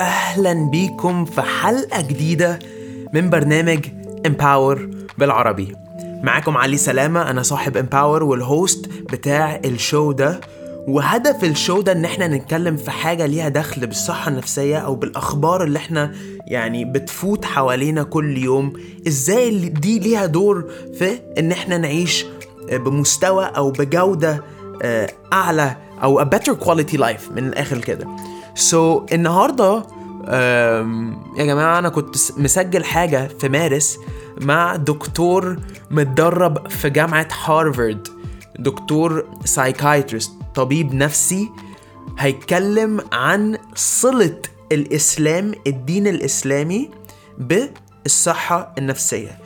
واهلا بيكم في حلقة جديدة من برنامج Empower بالعربي. معاكم علي سلامة أنا صاحب Empower وال host بتاع ال show ده. وهدف ال show ده إن إحنا نتكلم في حاجة ليها دخل بالصحة النفسية أو بالأخبار اللي إحنا يعني بتفوت حوالينا كل يوم. إزاي دي ليها دور في إن إحنا نعيش بمستوى أو بجودة آه، أعلى أو a better quality life من الآخر كده. so so, النهارده يا جماعة أنا كنت مسجل حاجة في مارس مع دكتور متدرب في جامعة هارفارد. دكتور psychiatrist طبيب نفسي. هيتكلم عن صلة الإسلام الدين الإسلامي بالصحة النفسية.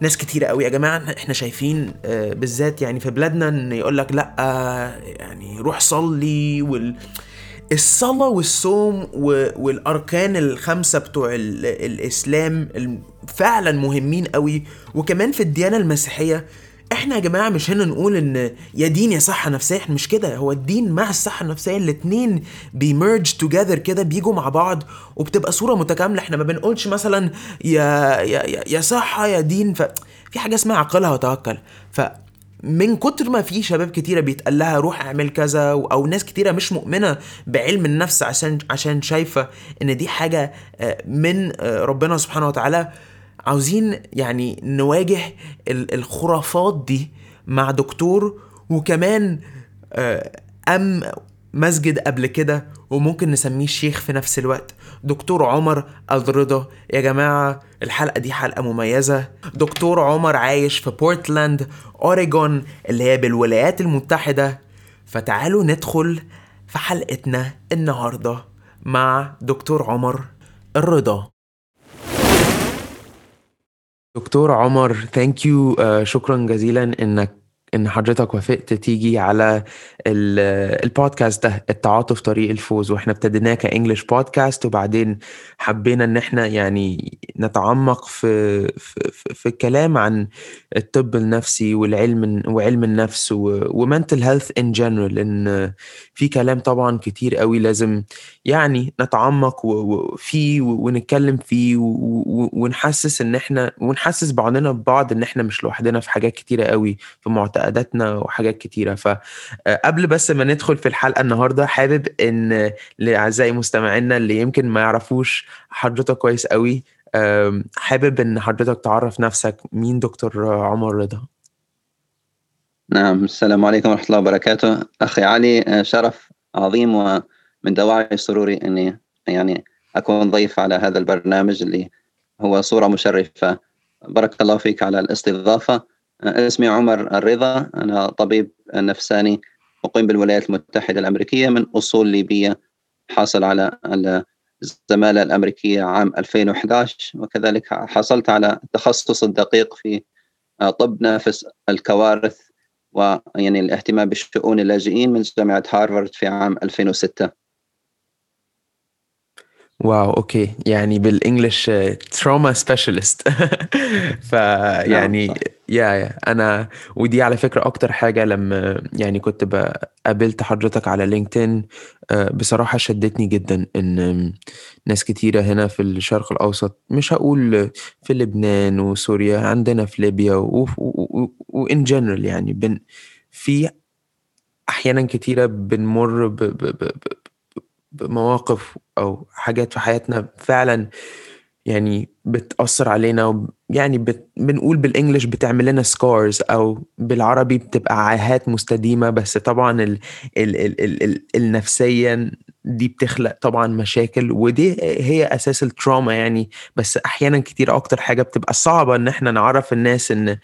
ناس كتيرة قوي يا جماعة إحنا شايفين آه، بالذات يعني في بلادنا إن يقول لك لأ آه، يعني روح صلي وال الصلاة والصوم والأركان الخمسة بتوع ال- الإسلام ال- فعلا مهمين قوي. وكمان في الديانة المسيحية إحنا يا جماعة مش هنا نقول إن يا دين يا صحة نفسية إحنا مش كده. هو الدين مع الصحة النفسية الاتنين بيمرج توجذر كده بيجوا مع بعض وبتبقى صورة متكاملة. إحنا ما بنقولش مثلا يا يا يا, صحة يا دين. ف في حاجة اسمها عقلها وتوكل. من كتر ما في شباب كتيرة بيتقال لها روح اعمل كذا أو ناس كتيرة مش مؤمنة بعلم النفس عشان عشان شايفة إن دي حاجة آه، من آه، ربنا سبحانه وتعالى عاوزين يعني نواجه ال- الخرافات دي مع دكتور وكمان آه، أم مسجد قبل كده وممكن نسميه شيخ في نفس الوقت. دكتور عمر الرضا يا جماعة الحلقة دي حلقة مميزة. دكتور عمر عايش في بورتلاند أوريجون اللي هي بالولايات المتحدة. فتعالوا ندخل في حلقتنا النهاردة مع دكتور عمر الرضا دكتور عمر thank you شكرا جزيلا إنك إن حضرتك وافقت تيجي على ال- البودكاست ده التعاطف طريق الفوز. وإحنا ابتديناه ك English podcast وبعدين حبينا إن إحنا يعني نتعمق في في, في, الكلام عن الطب النفسي والعلم وعلم النفس و mental health in general لأن في كلام طبعا كتير قوي لازم يعني نتعمق فيه ونتكلم فيه ونحسس إن إحنا ونحسس بعضنا ببعض إن إحنا مش لوحدنا في حاجات كتيرة قوي في معتقداتنا وحاجات كتيرة. فقبل بس ما ندخل في الحلقة النهارده حابب إن لأعزائي مستمعينا اللي يمكن ما يعرفوش حضرتك كويس قوي حابب إن حضرتك تعرف نفسك. مين دكتور عمر رضا؟ نعم السلام عليكم ورحمة الله وبركاته. أخي علي آه، شرف عظيم ومن دواعي سروري أني يعني أكون ضيف على هذا البرنامج اللي هو صورة مشرفة. بارك الله فيك على الاستضافة. آه، اسمي عمر الرضا أنا طبيب نفساني مقيم بالولايات المتحدة الأمريكية من أصول ليبية حاصل على الزمالة الأمريكية عام 2011 وكذلك حصلت على التخصص الدقيق في طب نفس الكوارث ويعني الاهتمام بشؤون اللاجئين من جامعة هارفارد في عام 2006 wow okay. يعني بال English trauma specialist فيعني. yeah yeah أنا ودي على فكرة أكتر حاجة لما يعني كنت قابلت حضرتك على LinkedIn آه، بصراحة شدتني جدا إن ناس كتيرة هنا في الشرق الأوسط مش هقول في لبنان وسوريا عندنا في ليبيا و in general يعني بن في أحيانا كتيرة بنمر ب ب ب بمواقف أو حاجات في حياتنا فعلا يعني بتأثر علينا يعني بت... بنقول بال English بتعمل لنا scars أو بالعربي بتبقى عاهات مستديمة بس طبعا ال... ال... ال... ال... ال... النفسيا دي بتخلق طبعا مشاكل ودي هي أساس ال trauma يعني بس أحيانا كتير أكتر حاجة بتبقى صعبة إن إحنا نعرف الناس إن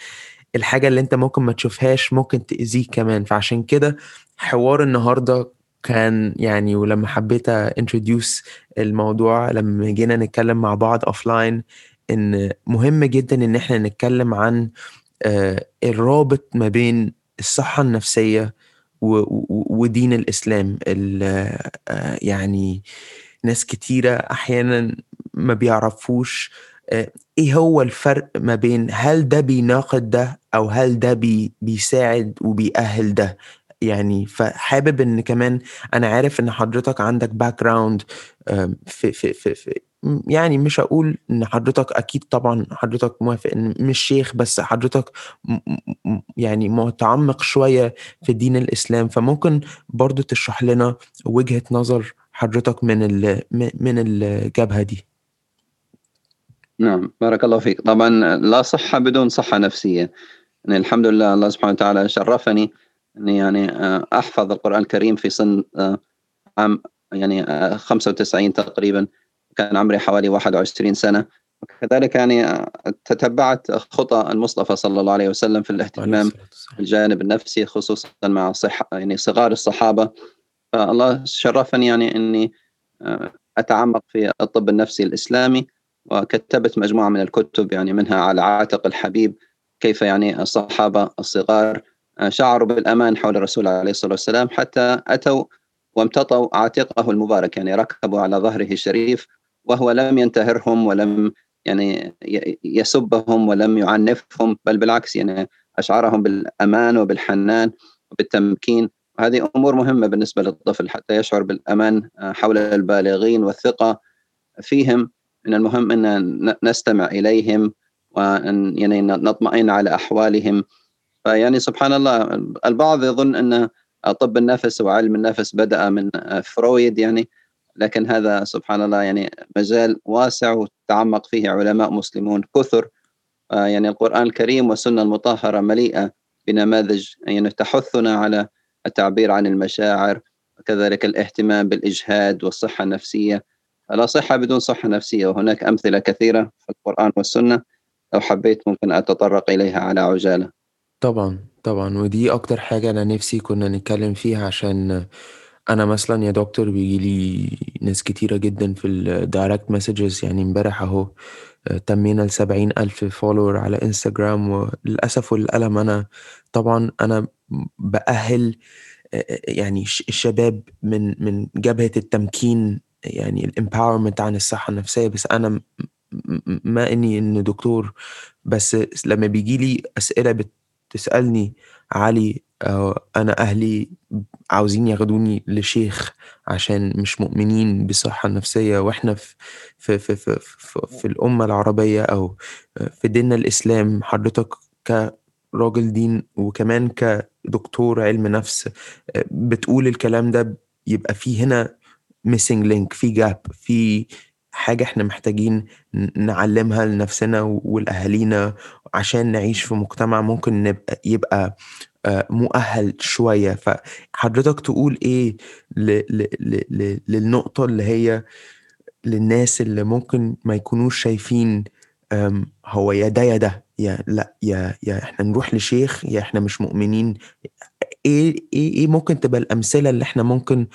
الحاجة اللي أنت ممكن ما تشوفهاش ممكن تأذيك كمان فعشان كده حوار النهاردة كان يعني ولما حبيت introduce الموضوع لما جينا نتكلم مع بعض offline إن مهم جدا إن إحنا نتكلم عن آه، الرابط ما بين الصحة النفسية ودين الإسلام. ال- آه، يعني ناس كتيرة أحيانا ما بيعرفوش آه، إيه هو الفرق ما بين هل ده بيناقض ده أو هل ده بي بيساعد وبيأهل ده. يعني فحابب إن كمان أنا عارف إن حضرتك عندك background في, في, في, في يعني مش هقول إن حضرتك أكيد طبعا حضرتك موافق إن مش شيخ بس حضرتك يعني متعمق شوية في دين الإسلام. فممكن برضو تشرح لنا وجهة نظر حضرتك من من الجبهة دي؟ نعم بارك الله فيك. طبعا لا صحة بدون صحة نفسية. يعني الحمد لله الله سبحانه وتعالى شرفني إني يعني آه، أحفظ القرآن الكريم في سن آه، عام يعني 95 آه، تقريبا. كان عمري حوالي 21 سنة. وكذلك يعني تتبعت خطى المصطفى صلى الله عليه وسلم في الاهتمام بالجانب النفسي خصوصا مع صح يعني صغار الصحابة. فالله شرفني يعني إني أتعمق في الطب النفسي الإسلامي. وكتبت مجموعة من الكتب يعني منها على عاتق الحبيب كيف يعني الصحابة الصغار شعروا بالأمان حول الرسول عليه الصلاة والسلام حتى أتوا وامتطوا عاتقه المبارك يعني ركبوا على ظهره الشريف وهو لم ينتهرهم ولم يعني يسبهم ولم يعنفهم بل بالعكس يعني أشعرهم بالأمان وبالحنان وبالتمكين. وهذه أمور مهمة بالنسبة للطفل حتى يشعر بالأمان حول البالغين والثقة فيهم. من المهم أن نستمع إليهم وأن يعني نطمئن على أحوالهم فيعني سبحان الله البعض يظن أن طب النفس وعلم النفس بدأ من فرويد يعني لكن هذا سبحان الله يعني مجال واسع وتعمق فيه علماء مسلمون كثر. يعني القرآن الكريم والسنة المطهرة مليئة بنماذج يعني تحثنا على التعبير عن المشاعر وكذلك الاهتمام بالإجهاد والصحة النفسية. لا صحة بدون صحة نفسية وهناك أمثلة كثيرة في القرآن والسنة لو حبيت ممكن أتطرق إليها على عجالة. طبعا طبعا. ودي أكتر حاجة أنا نفسي كنا نتكلم فيها عشان أنا مثلا يا دكتور بيجي لي ناس كتيرة جدا في ال direct messages يعني امبارح أهو تمينا السبعين ألف follower على انستجرام وللأسف والألم أنا طبعا أنا بأهل يعني الشباب من من جبهة التمكين يعني الامباورمنت عن الصحة النفسية. بس أنا ما إني إن دكتور بس لما بيجي لي أسئلة بتسألني علي آه، أنا أهلي عاوزين ياخدوني لشيخ عشان مش مؤمنين بالصحة النفسية وإحنا في في في في, في, في الأمة العربية أو في ديننا الإسلام حضرتك كراجل دين وكمان كدكتور علم نفس آه، بتقول الكلام ده يبقى في هنا missing link في gap في حاجة إحنا محتاجين نعلمها لنفسنا ولأهالينا عشان نعيش في مجتمع ممكن نبقى يبقى آه، مؤهل شوية. فحضرتك تقول إيه للنقطة اللي هي للناس اللي ممكن ما يكونوش شايفين هو يا ده يا ده يا لأ يا يا إحنا نروح لشيخ يا إحنا مش مؤمنين. إيه إيه إيه ممكن تبقى الأمثلة اللي إحنا ممكن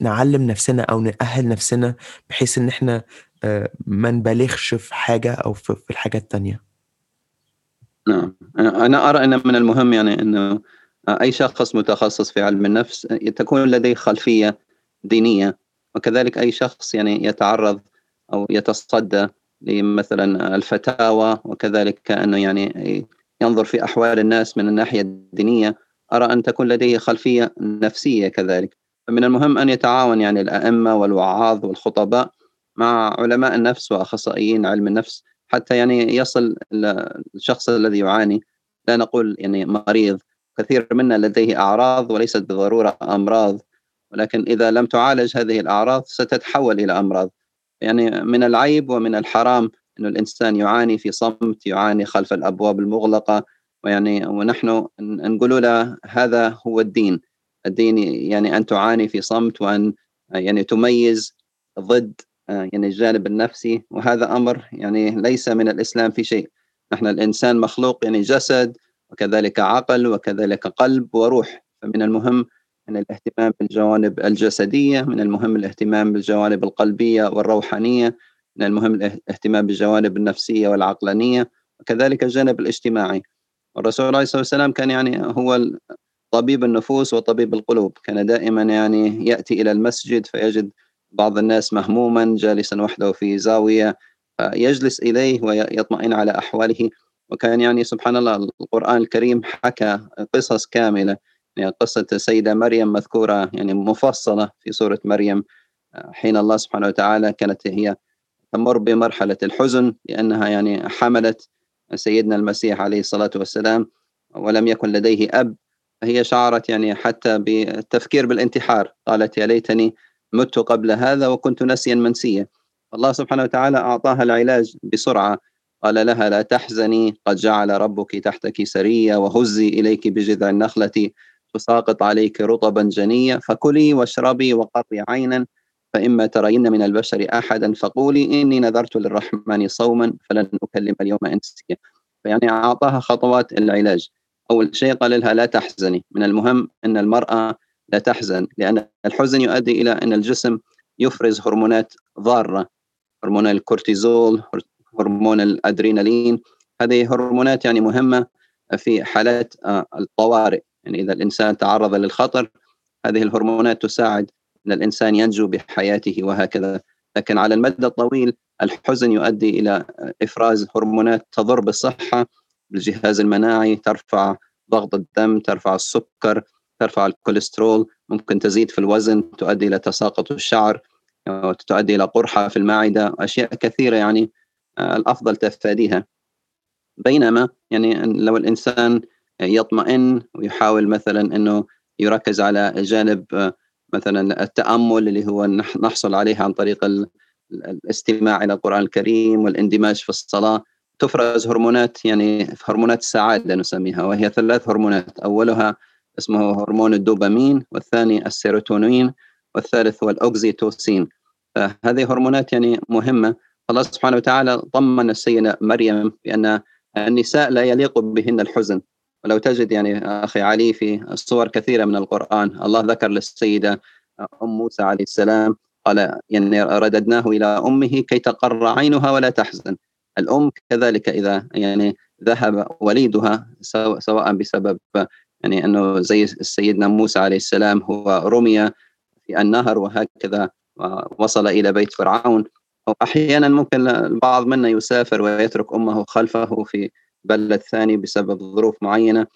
نعلم نفسنا أو نأهل نفسنا بحيث إن إحنا آه، ما نبالغش في حاجة أو في الحاجات التانية. نعم. أنا أرى إن من المهم يعني انه أي شخص متخصص في علم النفس تكون لديه خلفية دينية وكذلك أي شخص يعني يتعرض أو يتصدى لمثلا الفتاوى وكذلك انه يعني ينظر في أحوال الناس من الناحية الدينية أرى أن تكون لديه خلفية نفسية كذلك. فمن المهم أن يتعاون يعني الأئمة والوعاظ والخطباء مع علماء النفس وأخصائيين علم النفس حتى يعني يصل الشخص الذي يعاني. لا نقول يعني مريض كثير منا لديه أعراض وليست بالضرورة أمراض ولكن إذا لم تعالج هذه الأعراض ستتحول إلى أمراض. يعني من العيب ومن الحرام أن الإنسان يعاني في صمت يعاني خلف الأبواب المغلقة ويعني ونحن نقول له هذا هو الدين. الدين يعني أن تعاني في صمت وأن يعني تميز ضد يعني الجانب النفسي. وهذا أمر يعني ليس من الإسلام في شيء. نحن الإنسان مخلوق يعني جسد وكذلك عقل وكذلك قلب وروح. فمن المهم من الاهتمام بالجوانب الجسدية من المهم الاهتمام بالجوانب القلبية والروحانية من المهم الاهتمام بالجوانب النفسية والعقلانية وكذلك الجانب الاجتماعي. الرسول عليه الصلاة والسلام كان يعني هو طبيب النفوس وطبيب القلوب. كان دائما يعني يأتي إلى المسجد فيجد بعض الناس مهموما جالسا وحده في زاوية فيجلس إليه ويطمئن على أحواله. وكان يعني سبحان الله القرآن الكريم حكى قصص كاملة. يعني قصة السيدة مريم مذكورة يعني مفصلة في سورة مريم حين الله سبحانه وتعالى كانت هي تمر بمرحلة الحزن لأنها يعني حملت سيدنا المسيح عليه الصلاة والسلام ولم يكن لديه أب. هي شعرت يعني حتى بالتفكير بالانتحار قالت يا ليتني مت قبل هذا وكنت نسيا منسيا. الله سبحانه وتعالى أعطاها العلاج بسرعة. قال لها لا تحزني قد جعل ربك تحتك سريا وهزي إليك بجذع النخلة تساقط عليك رطبا جنيا فكلي واشربي وقري عينا فإما ترين من البشر أحدا فقولي إني نذرت للرحمن صوما فلن أكلم اليوم إنسيا. فيعني أعطاها خطوات العلاج. أول شيء قال لها لا تحزني. من المهم أن المرأة لا تحزن لأن الحزن يؤدي إلى أن الجسم يفرز هرمونات ضارة هرمون الكورتيزول هرمون الأدرينالين. هذه هرمونات يعني مهمة في حالات آه، الطوارئ. يعني إذا الإنسان تعرض للخطر هذه الهرمونات تساعد أن الإنسان ينجو بحياته وهكذا. لكن على المدى الطويل الحزن يؤدي إلى إفراز هرمونات تضر بالصحة بالجهاز المناعي ترفع ضغط الدم ترفع السكر ترفع الكوليسترول ممكن تزيد في الوزن تؤدي إلى تساقط الشعر تؤدي إلى قرحة في المعدة أشياء كثيرة يعني آه، الأفضل تفاديها. بينما يعني لو الإنسان يطمئن ويحاول مثلا أنه يركز على جانب آه، مثلا التأمل اللي هو نحصل عليه عن طريق الاستماع إلى القرآن الكريم والإندماج في الصلاة تفرز هرمونات يعني هرمونات السعادة نسميها وهي ثلاث هرمونات. أولها اسمه هرمون الدوبامين والثاني السيروتونين والثالث هو الأوكسيتوسين فهذه هرمونات يعني مهمة. الله سبحانه وتعالى طمن السيدة مريم بأن النساء لا يليق بهن الحزن. ولو تجد يعني أخي علي في صور كثيرة من القرآن الله ذكر للسيدة أم موسى عليه السلام قال يعني رددناه إلى أمه كي تقر عينها ولا تحزن. الأم كذلك إذا يعني ذهب وليدها سواء بسبب يعني أنه زي سيدنا موسى عليه السلام هو رمي في النهر وهكذا وصل إلى بيت فرعون. أو أحيانا ممكن البعض منا يسافر ويترك أمه خلفه في بلد ثاني بسبب ظروف معينة.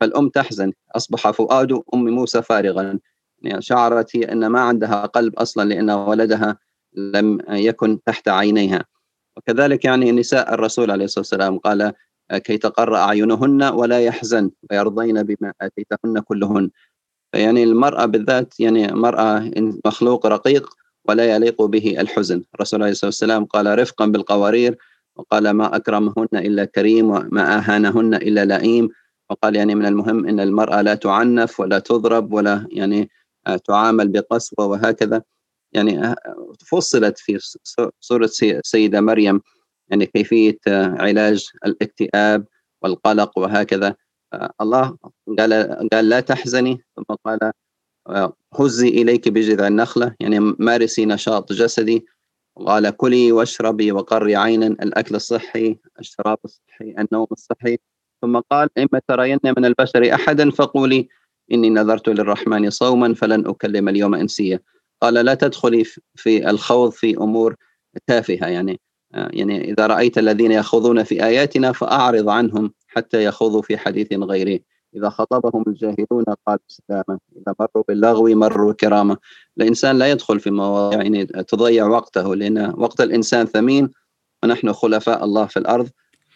فالأم تحزن أصبح فؤاد أم موسى فارغا. يعني شعرت هي أن ما عندها قلب أصلا لأن ولدها لم يكن تحت عينيها. وكذلك يعني نساء الرسول عليه الصلاة والسلام قال كي تقر أعينهن ولا يحزن ويرضين بما آتيتهن كلهن. فيعني المرأة بالذات يعني مرأة مخلوق رقيق ولا يليق به الحزن. الرسول عليه الصلاة والسلام قال رفقا بالقوارير. وقال ما أكرمهن إلا كريم وما أهانهن إلا لئيم. وقال يعني من المهم أن المرأة لا تعنف ولا تضرب ولا يعني تعامل بقسوة وهكذا. يعني فصلت في سورة السيدة مريم يعني كيفية علاج الاكتئاب والقلق وهكذا. الله قال قال لا تحزني ثم قال هزي إليك بجذع النخلة يعني مارسي نشاط جسدي. قال كلي واشربي وقري عينا الأكل الصحي الشراب الصحي النوم الصحي. ثم قال إما ترين من البشر أحدا فقولي إني نذرت للرحمن صوما فلن أكلم اليوم إنسيا. قال لا تدخلي في الخوض في أمور تافهة. يعني يعني إذا رأيت الذين يخوضون في آياتنا فأعرض عنهم حتى يخوضوا في حديث غيره. إذا خطبهم الجاهلون قالوا سلاما. إذا مروا باللغو مروا كرامة الإنسان لا يدخل في مواضيع يعني تضيع وقته لأن وقت الإنسان ثمين ونحن خلفاء الله في الأرض.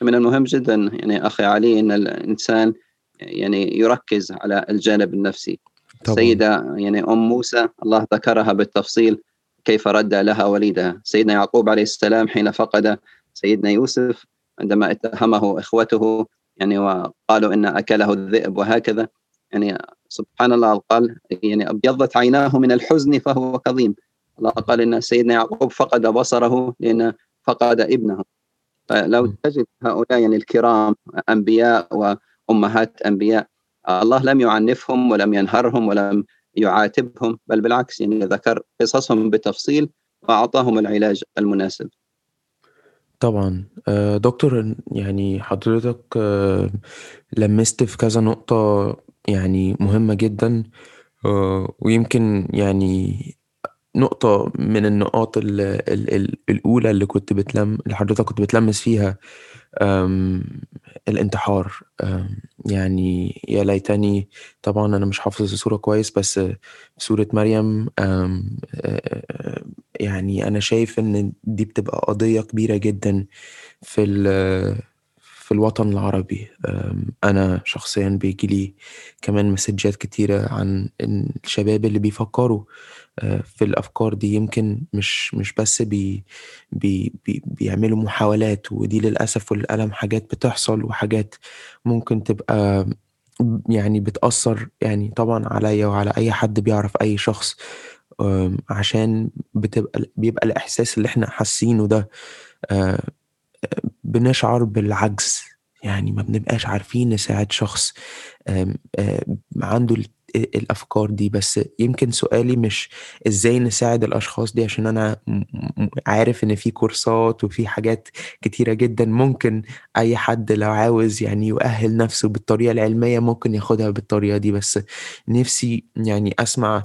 من المهم جدا يعني أخي علي أن الإنسان يعني يركز على الجانب النفسي. طبعا. سيدة يعني أم موسى الله ذكرها بالتفصيل كيف رد لها وليدها. سيدنا يعقوب عليه السلام حين فقد سيدنا يوسف عندما اتهمه إخوته يعني وقالوا إن أكله الذئب وهكذا. يعني سبحان الله قال يعني أبيضت عيناه من الحزن فهو كظيم. الله قال إن سيدنا يعقوب فقد بصره لأن فقد ابنه. فلو تجد هؤلاء يعني الكرام أنبياء وأمهات أنبياء الله لم يعنفهم ولم ينهرهم ولم يعاتبهم بل بالعكس يعني ذكر قصصهم بتفصيل وأعطاهم العلاج المناسب طبعًا. آه، دكتور يعني حضرتك آه، لمّست في كذا نقطة يعني مهمة جدًا، آه، ويمكن يعني نقطة من النقاط ال ال ال الأولى اللي كنت بتلم اللي حضرتك كنت بتلمّس فيها الانتحار. يعني يا ليتني طبعا أنا مش حافظ الصورة كويس بس سورة مريم يعني أنا شايف إن دي بتبقى قضية كبيرة جدا في في الوطن العربي. أنا شخصيا بيجي لي كمان مسجات كتيرة عن الشباب اللي بيفكروا في الأفكار دي. يمكن مش مش بس بي بي بي بيعملوا محاولات ودي للأسف والألم حاجات بتحصل وحاجات ممكن تبقى يعني بتأثر يعني طبعا عليا وعلى أي حد بيعرف أي شخص. عشان بتبقى بيبقى الإحساس اللي إحنا حاسينه ده بنشعر بالعجز. يعني ما بنبقاش عارفين نساعد شخص عنده الأفكار دي. بس يمكن سؤالي مش إزاي نساعد الأشخاص دي؟ عشان أنا عارف إن في كورسات وفي حاجات كتيرة جدا ممكن أي حد لو عاوز يعني يؤهل نفسه بالطريقة العلمية ممكن ياخدها بالطريقة دي. بس نفسي يعني أسمع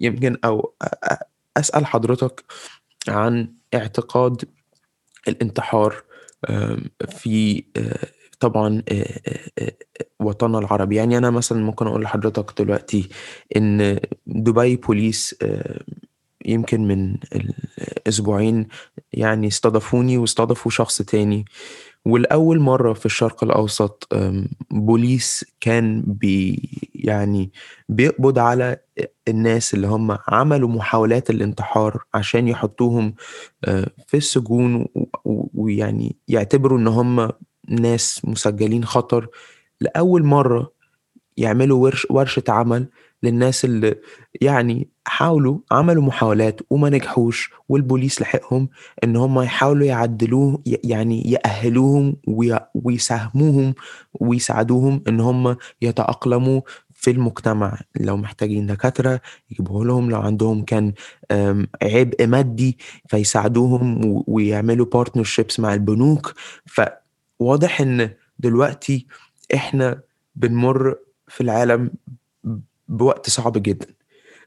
يمكن أو أسأل حضرتك عن اعتقاد الانتحار في طبعا وطننا العربي. يعني أنا مثلا ممكن أقول لحضرتك دلوقتي إن دبي بوليس يمكن من الاسبوعين يعني استضافوني واستضافوا شخص تاني. والأول مرة في الشرق الأوسط بوليس كان بي يعني بيقبض على الناس اللي هم عملوا محاولات الانتحار عشان يحطوهم في السجون ويعني يعتبروا إن هم ناس مسجلين خطر لأول مرة يعملوا ورش ورشة عمل للناس اللي يعني حاولوا عملوا محاولات وما نجحوش والبوليس لحقهم إن هم يحاولوا يعدلوه يعني يأهلوهم ويساهموهم ويساعدوهم إن هم يتأقلموا في المجتمع لو محتاجين دكاترة يجيبوه لهم لو عندهم كان عبء مادي فيساعدوهم ويعملوا بارتنرشيبس مع البنوك. فواضح إن دلوقتي إحنا بنمر في العالم بوقت صعب جدا.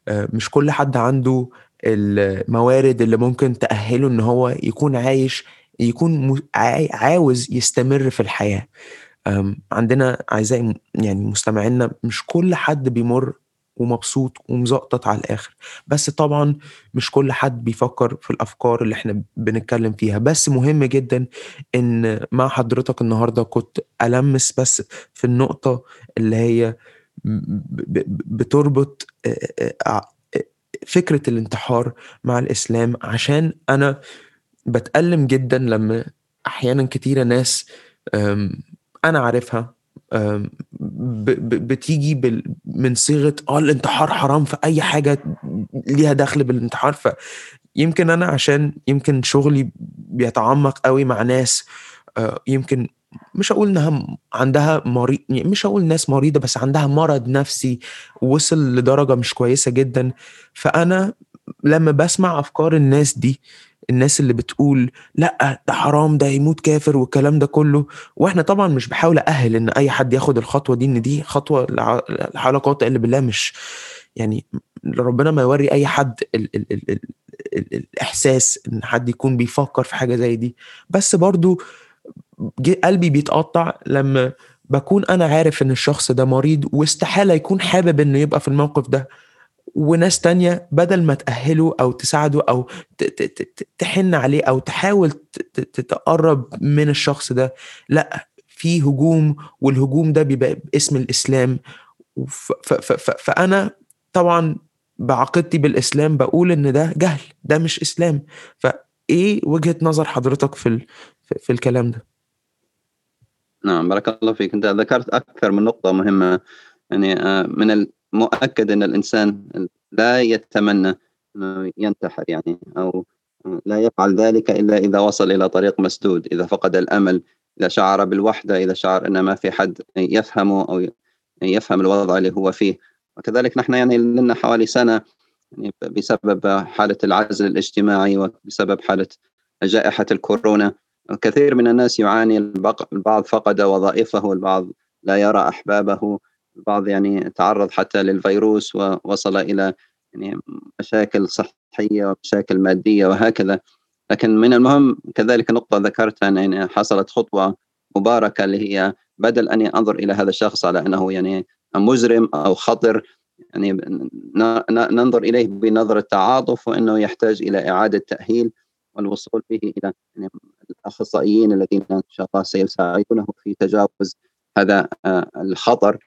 آه، مش كل حد عنده الموارد اللي ممكن تأهله إن هو يكون عايش يكون عاوز يستمر في عندنا أعزائي يعني مستمعينا مش كل حد بيمر ومبسوط ومزقطط على الآخر. بس طبعا مش كل حد بيفكر في الأفكار اللي إحنا بنتكلم فيها. بس مهم جدا إن مع حضرتك النهاردة كنت ألمس بس في النقطة اللي هي بتربط فكرة الانتحار مع الإسلام. عشان أنا بتألم جدا لما أحيانا كتيرة ناس أنا عارفها بتيجي من صيغة آه الانتحار حرام في أي حاجة ليها دخل بالانتحار فيمكن أنا عشان يمكن شغلي بيتعمق قوي مع ناس يمكن مش هقول إنها عندها مريض مش هقول ناس مريضة بس عندها مرض نفسي وصل لدرجة مش كويسة جدا فأنا لما بسمع أفكار الناس دي الناس اللي بتقول لأ ده حرام ده يموت كافر والكلام ده كله. وإحنا طبعا مش بحاول أهل إن أي حد ياخد الخطوة دي إن دي خطوة لا حول قوة إلا بالله مش يعني ربنا ما يوري أي حد ال ال ال ال ال الإحساس إن حد يكون بيفكر في حاجة زي دي. بس برضو قلبي بيتقطع لما بكون أنا عارف إن الشخص ده مريض واستحالة يكون حابب إنه يبقى في الموقف ده. وناس تانية بدل ما تأهله أو تساعده أو تحن عليه أو تحاول تتقرب من الشخص ده لأ في هجوم والهجوم ده بيبقى باسم الإسلام. فأنا طبعا بعقيدتي بالإسلام بقول إن ده جهل ده مش إسلام. فإيه وجهة نظر حضرتك في, في الكلام ده؟ نعم بارك الله فيك. أنت ذكرت أكثر من نقطة مهمة. يعني آه، من المؤكد أن الإنسان لا يتمنى أنه ينتحر يعني أو لا يفعل ذلك إلا إذا وصل إلى طريق مسدود إذا فقد الأمل إذا شعر بالوحدة إذا شعر أن ما في حد يفهمه أو يفهم الوضع اللي هو فيه. وكذلك نحن يعني لنا حوالي سنة يعني بسبب حالة العزل الاجتماعي وبسبب حالة جائحة الكورونا. الكثير من الناس يعاني البعض فقد وظائفه البعض لا يرى أحبابه. البعض يعني تعرض حتى للفيروس ووصل إلى يعني مشاكل صحية ومشاكل مادية وهكذا. لكن من المهم كذلك نقطة ذكرتها أن يعني حصلت خطوة مباركة اللي هي بدل اني انظر إلى هذا الشخص على أنه يعني مجرم أو خطر يعني ننظر إليه بنظرة تعاطف وإنه يحتاج إلى إعادة تأهيل والوصول به إلى يعني الأخصائيين الذين إن شاء الله سيساعدونه في تجاوز هذا آه، الخطر.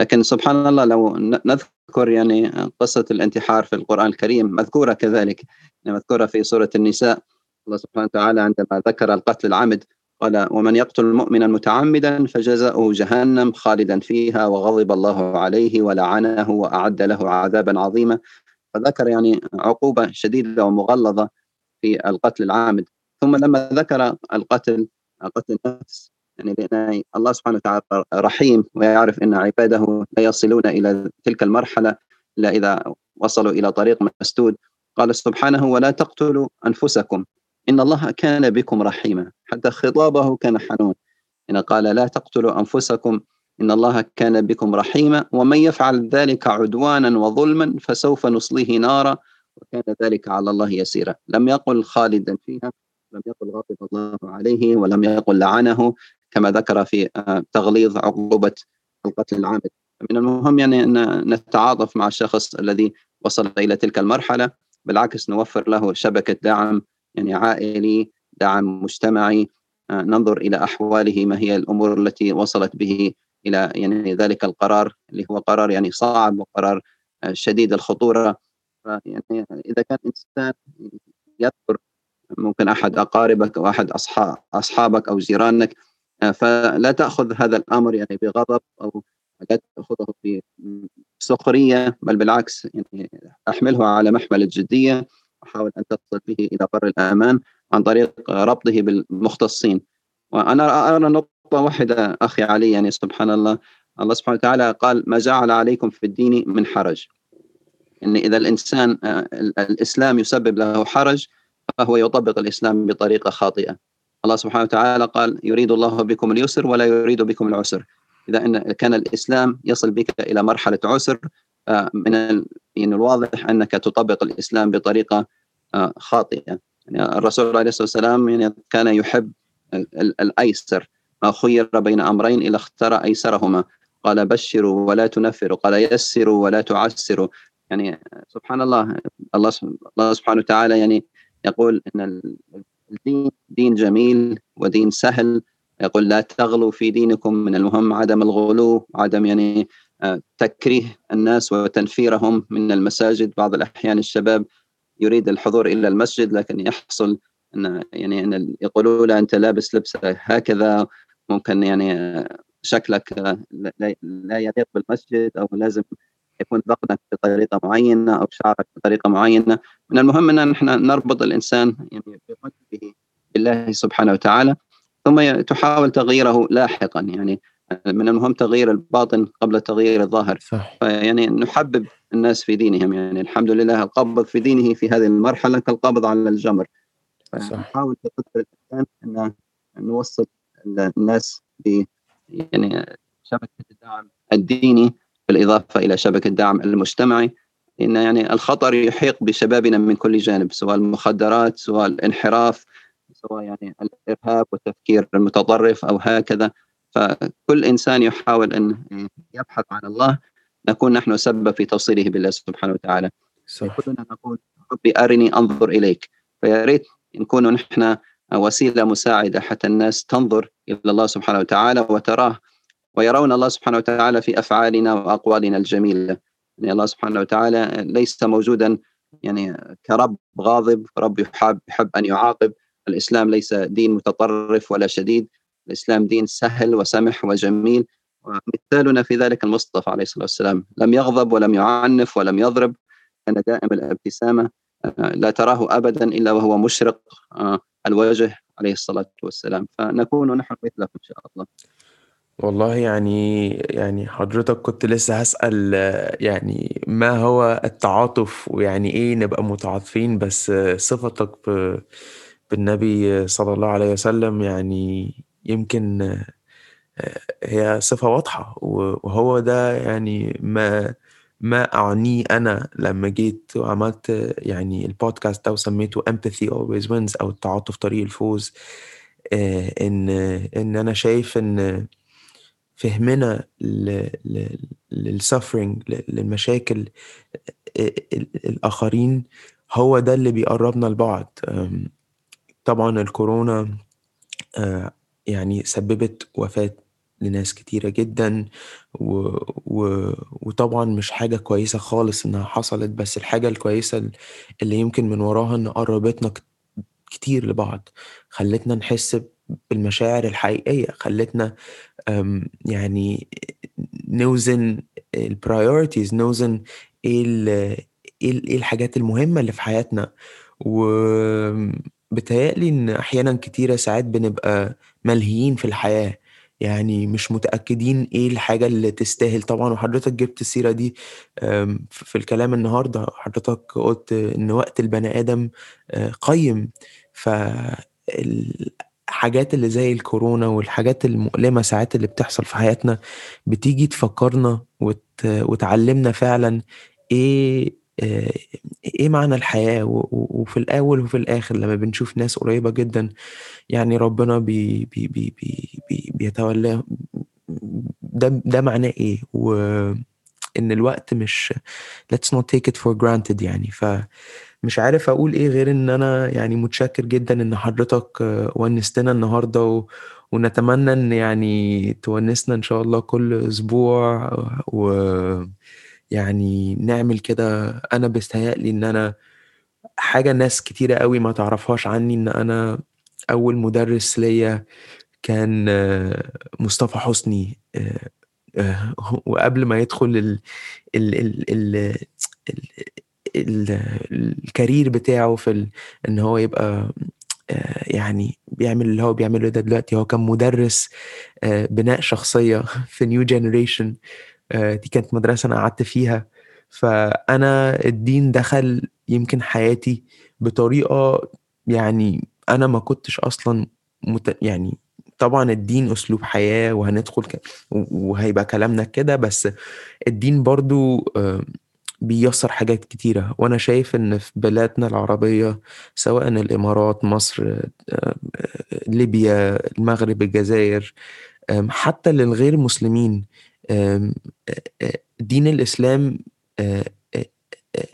لكن سبحان الله لو نذكر يعني قصة الانتحار في القرآن الكريم مذكورة كذلك يعني مذكورة في سورة النساء. الله سبحانه وتعالى عندما ذكر القتل العمد قال ومن يقتل مؤمنا متعمدا فجزاؤه جهنم خالدا فيها وغضب الله عليه ولعنه وأعد له عذابا عظيما. فذكر يعني عقوبة شديدة ومغلظة في القتل العامد ثم لما ذكر القتل قتل النفس يعني لأن الله سبحانه وتعالى رحيم ويعرف إن عباده لا يصلون إلى تلك المرحلة إلا إذا وصلوا إلى طريق مسدود. قال سبحانه ولا تقتلوا أنفسكم. إن الله كان بكم رحيما. حتى خطابه كان حنون. إن قال لا تقتلوا أنفسكم. إن الله كان بكم رحيما. ومن يفعل ذلك عدوانا وظلما فسوف نصليه نارا. وكان ذلك على الله يسيرا. لم يقل خالدا فيها. لم يقل غضب الله عليه. ولم يقل لعنه. كما ذكر في آه، تغليظ عقوبة القتل العامد من المهم يعني أن نتعاطف مع الشخص الذي وصل إلى تلك المرحلة. بالعكس نوفر له شبكة دعم يعني عائلي دعم مجتمعي آه، ننظر إلى أحواله ما هي الأمور التي وصلت به إلى يعني ذلك القرار اللي هو قرار يعني صعب وقرار آه، شديد الخطورة. يعني إذا كان إنسان يذكر ممكن أحد أقاربك أو أحد أصحاب أصحابك أو جيرانك فلا تأخذ هذا الأمر يعني بغضب أو لا تأخذه بسخرية بل بالعكس يعني أحمله على محمل الجدية وحاول أن تصل به إلى بر الأمان عن طريق ربطه بالمختصين. وأنا أرى نقطة واحدة أخي علي يعني سبحان الله. الله سبحانه وتعالى قال ما جعل عليكم في الدين من حرج. ان إذا الإنسان آه، الإسلام يسبب له حرج فهو يطبق الإسلام بطريقة خاطئة. الله سبحانه وتعالى قال يريد الله بكم اليسر ولا يريد بكم العسر. إذا إن كان الإسلام يصل بك إلى مرحلة عسر من يعني الواضح أنك تطبق الإسلام بطريقة آه، خاطئة. يعني الرسول عليه الصلاة والسلام يعني كان يحب الأيسر. ما خير بين أمرين إلا اختار أيسرهما. قال بشروا ولا تنفروا. قال يسروا ولا تعسروا. يعني سبحان الله الله سبحانه وتعالى يعني يقول إن الدين دين جميل ودين سهل. يقول لا تغلوا في دينكم من المهم عدم الغلو عدم يعني آه، تكريه الناس وتنفيرهم من المساجد. بعض الأحيان الشباب يريد الحضور إلى المسجد لكن يحصل أن يعني أن يقولوا له أنت لابس لبس هكذا. ممكن يعني آه، شكلك آه، لا يليق بالمسجد أو لازم يكون ذقنك بطريقة معينة أو شعرك بطريقة معينة. من المهم أن نحن نربط الإنسان يعني بقلبه بالله سبحانه وتعالى ثم تحاول تغييره لاحقا. يعني من المهم تغيير الباطن قبل تغيير الظاهر. صح. يعني نحبب الناس في دينهم. يعني الحمد لله القبض في دينه في هذه المرحلة كالقبض على الجمر. نحاول بقدر الإمكان أن نوصل الناس ب يعني شبكة الدعم الديني بالإضافة إلى شبكة الدعم المجتمعي إن يعني الخطر يحيق بشبابنا من كل جانب سواء المخدرات سواء الانحراف سواء يعني الإرهاب والتفكير المتطرف أو هكذا. فكل إنسان يحاول أن يبحث عن الله نكون نحن سبب في توصيله بالله سبحانه وتعالى. صح. كلنا نقول ربي أرني أنظر إليك. فيا ريت نكون نحن وسيلة مساعدة حتى الناس تنظر إلى الله سبحانه وتعالى وتراه. ويرون الله سبحانه وتعالى في أفعالنا وأقوالنا الجميلة. يعني الله سبحانه وتعالى ليس موجودا يعني كرب غاضب رب يحب يحب أن يعاقب. الإسلام ليس دين متطرف ولا شديد. الإسلام دين سهل وسمح وجميل. ومثالنا في ذلك المصطفى عليه الصلاة والسلام. لم يغضب ولم يعنف ولم يضرب. كان دائم الابتسامة. لا تراه ابدا إلا وهو مشرق آه، الوجه عليه الصلاة والسلام. فنكون نحن مثله إن شاء الله. والله يعني يعني حضرتك كنت لسه هسأل يعني ما هو التعاطف ويعني إيه نبقى متعاطفين بس صفتك بالنبي صلى الله عليه وسلم يعني يمكن هي صفة واضحة وهو ده يعني ما ما أعنيه أنا لما جيت وعملت يعني البودكاست ده وسميته empathy always wins أو التعاطف طريق الفوز آه، إن إن أنا شايف إن فهمنا للسفرنج للمشاكل الآخرين هو ده اللي بيقربنا لبعض طبعا الكورونا يعني سببت وفاة لناس كتيرة جدا. وطبعا مش حاجة كويسة خالص إنها حصلت بس الحاجة الكويسة اللي يمكن من وراها إن قربتنا كتير لبعض خلتنا نحس بالمشاعر الحقيقية خلتنا يعني نوزن البرايورتيز نوزن إيه ال- إيه ال- إيه الحاجات المهمة اللي في حياتنا. وبتهيألي إن أحيانا كتيرة ساعات بنبقى ملهيين في الحياة. يعني مش متأكدين إيه الحاجة اللي تستاهل. طبعا وحضرتك جبت السيرة دي في الكلام النهاردة حضرتك قلت إن وقت البني آه، قيم. فالحاجات اللي زي الكورونا والحاجات المؤلمة ساعات اللي بتحصل في حياتنا بتيجي تفكرنا وت... وتعلمنا فعلا إيه آه، إيه معنى الحياة وفي الأول وفي الآخر لما بنشوف ناس قريبة جدا يعني ربنا بي... بي... بي... بي... بي... بيتولاه ده ده معناه إيه؟ وإن الوقت مش let's not take it for granted يعني. فمش عارف أقول إيه غير إن أنا يعني متشكر جدا إن حضرتك آه، ونستنا النهارده و... ونتمنى إن يعني تونسنا إن شاء الله كل أسبوع و يعني نعمل كده. أنا بيستهيألي إن أنا حاجة ناس كتيرة قوي ما تعرفهاش عني إن أنا أول مدرس ليا كان آه، مصطفى حسني آه، آه، وقبل ما يدخل ال ال ال ال الكارير بتاعه في ال إن هو يبقى آه، يعني بيعمل اللي هو بيعمله ده دلوقتي. هو كان مدرس آه، بناء شخصية في نيو جنريشن دي كانت مدرسة أنا قعدت فيها. فأنا الدين دخل يمكن حياتي بطريقة يعني أنا ما كنتش أصلا مت... يعني طبعا الدين أسلوب حياة وهندخل ك... وهيبقى كلامنا كده بس الدين برضو آه، بيسر حاجات كتيرة. وأنا شايف إن في بلادنا العربية سواء الإمارات مصر آه، آه، ليبيا المغرب الجزائر حتى للغير مسلمين آه، دين الإسلام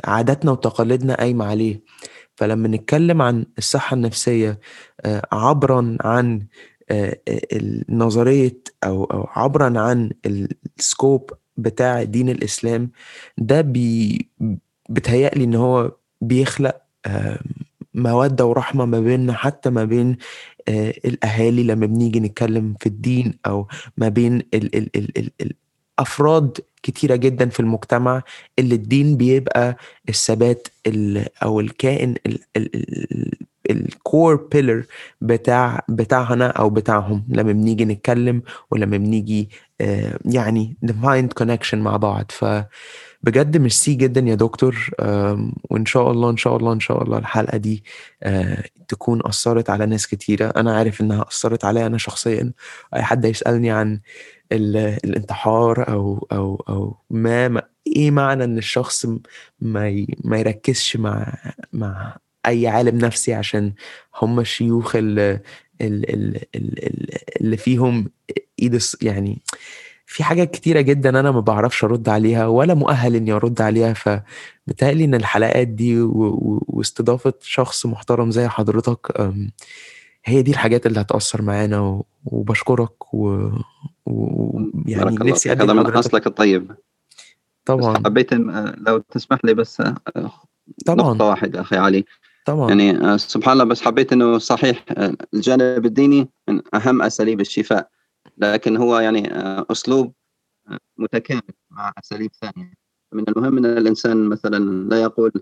عاداتنا وتقاليدنا قايمة عليه. فلما نتكلم عن الصحة النفسية عبرا عن أو أو عبرا عن ال scope بتاع دين الإسلام ده بي بتهيألي إن هو بيخلق مودة ورحمة ما بيننا حتى ما بين آه، الأهالي لما بنيجي نتكلم في الدين أو ما بين ال ال ال ال ال أفراد كتيرة جدا في المجتمع اللي الدين بيبقى الثبات ال- أو ال kind of core pillar بتاع بتاعنا أو بتاعهم. لما بنيجي نتكلم ولما بنيجي يعني find connection مع بعض. فبجد ميرسي جدا يا دكتور. وإن شاء الله إن شاء الله إن شاء الله الحلقة دي آه، تكون أثرت على ناس كتيرة. أنا عارف إنها أثرت عليا أنا شخصيا. أي حد يسألني عن ال- الانتحار أو أو أو ما ما- إيه معنى إن الشخص ما ما يركزش مع مع أي عالم نفسي عشان هم الشيوخ ال- ال- ال- ال- ال- اللي فيهم الص- يعني في حاجات كتيرة جدا أنا ما بعرفش أرد عليها ولا مؤهل إني أرد عليها فبالتالي إن الحلقات دي و- و- واستضافة شخص محترم زي حضرتك هي دي الحاجات اللي هتأثر معانا و- وبشكرك و- ويعني بارك الله نفسي هذا من أصلك الطيب. طبعا. حبيت آه، لو تسمح لي بس آه، نقطة طبعا واحدة أخي علي. طبعا. يعني آه، سبحان الله بس حبيت إنه صحيح الجانب الديني من أهم أساليب الشفاء. لكن هو يعني آه، أسلوب آه، متكامل مع أساليب ثانية. من المهم أن الإنسان مثلا لا يقول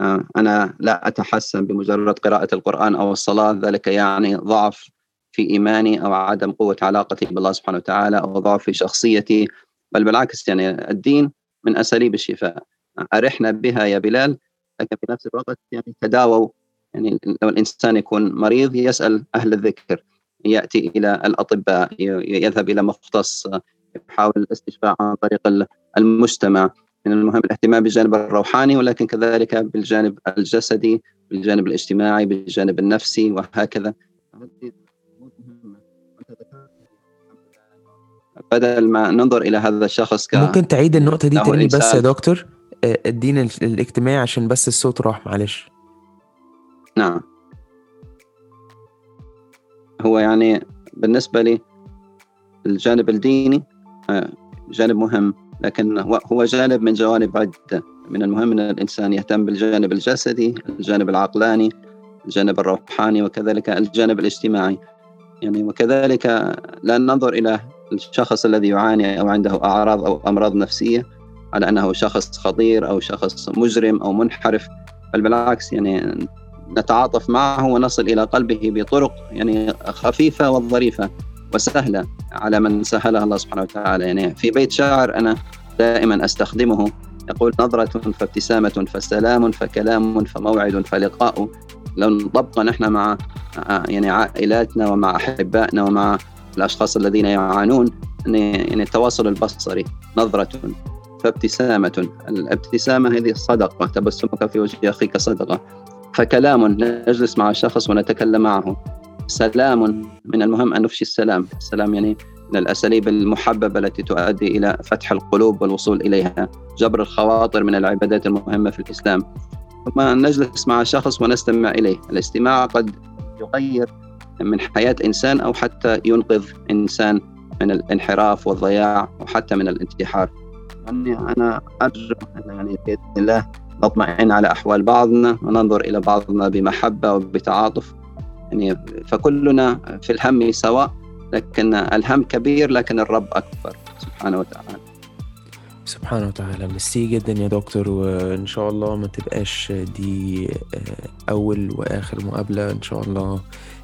آه، أنا لا أتحسن بمجرد قراءة القرآن أو الصلاة ذلك يعني ضعف في إيماني أو عدم قوة علاقتي بالله سبحانه وتعالى أو ضعف في شخصيتي بل بالعكس يعني الدين من أساليب الشفاء. أرحنا بها يا بلال لكن في نفس الوقت يعني تداووا. يعني لو الإنسان يكون مريض يسأل أهل الذكر. يأتي إلى الأطباء يذهب إلى مختص يحاول الاستشفاء عن طريق المجتمع. من المهم الاهتمام بالجانب الروحاني ولكن كذلك بالجانب الجسدي بالجانب الاجتماعي بالجانب النفسي وهكذا. بدل ما ننظر إلى هذا الشخص ك ممكن تعيد النقطة دي تاني بس يا دكتور؟ آه، الدين الاجتماعي عشان بس الصوت راح معلش. نعم. هو يعني بالنسبة لي الجانب الديني آه، جانب مهم لكن هو- جانب من جوانب عدة. من المهم أن الإنسان يهتم بالجانب الجسدي الجانب العقلاني الجانب الروحاني وكذلك الجانب الاجتماعي. يعني وكذلك لا ننظر إلى الشخص الذي يعاني أو عنده أعراض أو أمراض نفسية على أنه شخص خطير أو شخص مجرم أو منحرف بل بالعكس يعني نتعاطف معه ونصل إلى قلبه بطرق يعني خفيفة وظريفة وسهلة على من سهلها الله سبحانه وتعالى. يعني في بيت شعر أنا دائما أستخدمه. يقول نظرة فابتسامة فسلام فكلام فموعد فلقاء. لو نطبق نحن مع يعني عائلاتنا ومع أحبائنا ومع الأشخاص الذين يعانون يعني يعني التواصل البصري نظرة فابتسامة. الابتسامة هذه صدقة تبسمك في وجه أخيك صدقة. فكلام نجلس مع شخص ونتكلم معه. سلام من المهم أن نفشي السلام. السلام يعني من الأساليب المحببة التي تؤدي إلى فتح القلوب والوصول إليها. جبر الخواطر من العبادات المهمة في الإسلام. ثم نجلس مع شخص ونستمع إليه. الاستماع قد يغير من حياة إنسان أو حتى ينقذ إنسان من الانحراف والضياع وحتى من الانتحار. يعني أنا أرجو أن يعني بإذن الله نطمئن على أحوال بعضنا وننظر إلى بعضنا بمحبة وبتعاطف. يعني فكلنا في الهم سواء لكن الهم كبير لكن الرب أكبر. سبحانه وتعالى. سبحانه وتعالى. ميرسي جدا يا دكتور وإن شاء الله ما تبقاش دي آه، أول وآخر مقابلة. إن شاء الله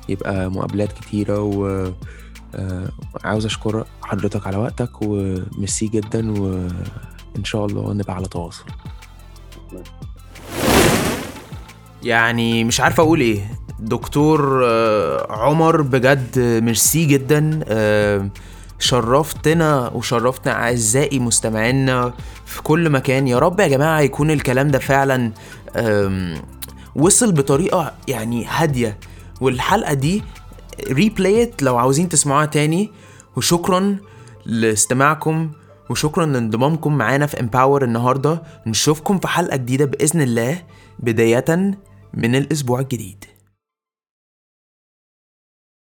يبقى مقابلات كتيرة و آه، أشكر حضرتك على وقتك وميرسي جدا وان شاء الله نبقى على تواصل. يعني مش عارف أقول إيه. دكتور آه، عمر بجد ميرسي جدا آه، شرفتنا وشرفتنا أعزائي مستمعينا في كل مكان. يا رب يا جماعة يكون الكلام ده فعلا وصل بطريقة يعني هادية. والحلقة دي replay it لو عاوزين تسمعوها تاني. وشكرا لاستماعكم وشكرا لانضمامكم معانا في Empower النهارده. نشوفكم في حلقة جديدة بإذن الله. بداية من الأسبوع الجديد.